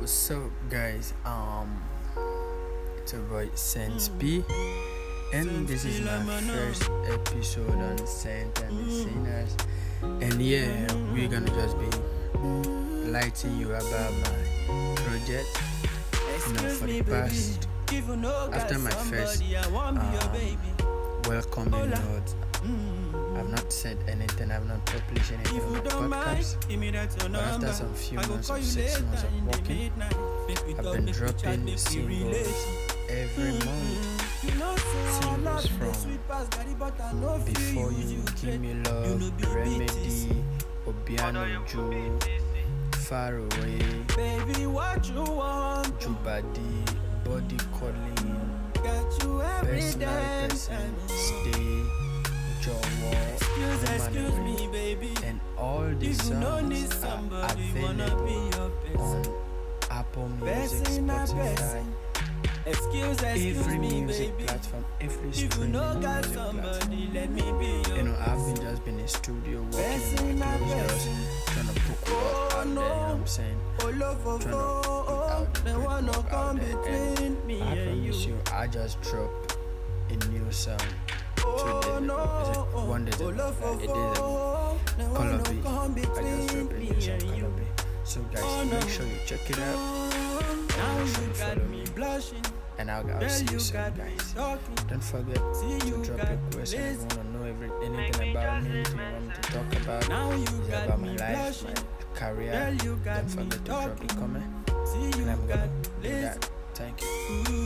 What's up, guys? Um, it's about Sense B, and this is my first episode on Saint and the Sinners. And yeah, we're gonna just be lighting you about my project. You know, for the past, after my first um, welcoming note, I've not said anything, I've not published anything on the podcast. But after some few months or six months of working, I've been dropping singles every month. Singles from Before You, Give Me Love, Remedy, Obiano Joe, Far Away, Baby, what you want? Jubadi, Body Calling, Got you every Personal. Person, Excuse, Woman excuse Ring, me, baby. and all these If you don't need somebody, wanna be your person. on Apple Music, Person, Spotify. Excuse, excuse every me, music baby. platform, every If you streaming know got music platform. let me be your You know, I've been just been in studio working with those girls, trying to book it up oh, out there. You know what I'm saying? Oh, love, oh, Trying to oh, put oh, out the They wanna come between me I and you. promise you, I just dropped a new song two Oh, no. ago. Is it one day Oh, ago? love, Like, a day They Color wanna B. come I just between dropped a me song, and Color you. B. So guys, Oh, make sure you check it out, Now you got follow me blushing. and I'll, I'll see you soon, got guys. talking. Don't forget See, to you drop your questions if you want to know every, anything about me, if you want me to talk about. Now you got about me my life, blushing. my career. Don't forget to drop a comment, See, you and I'm got gonna do that. Thank you.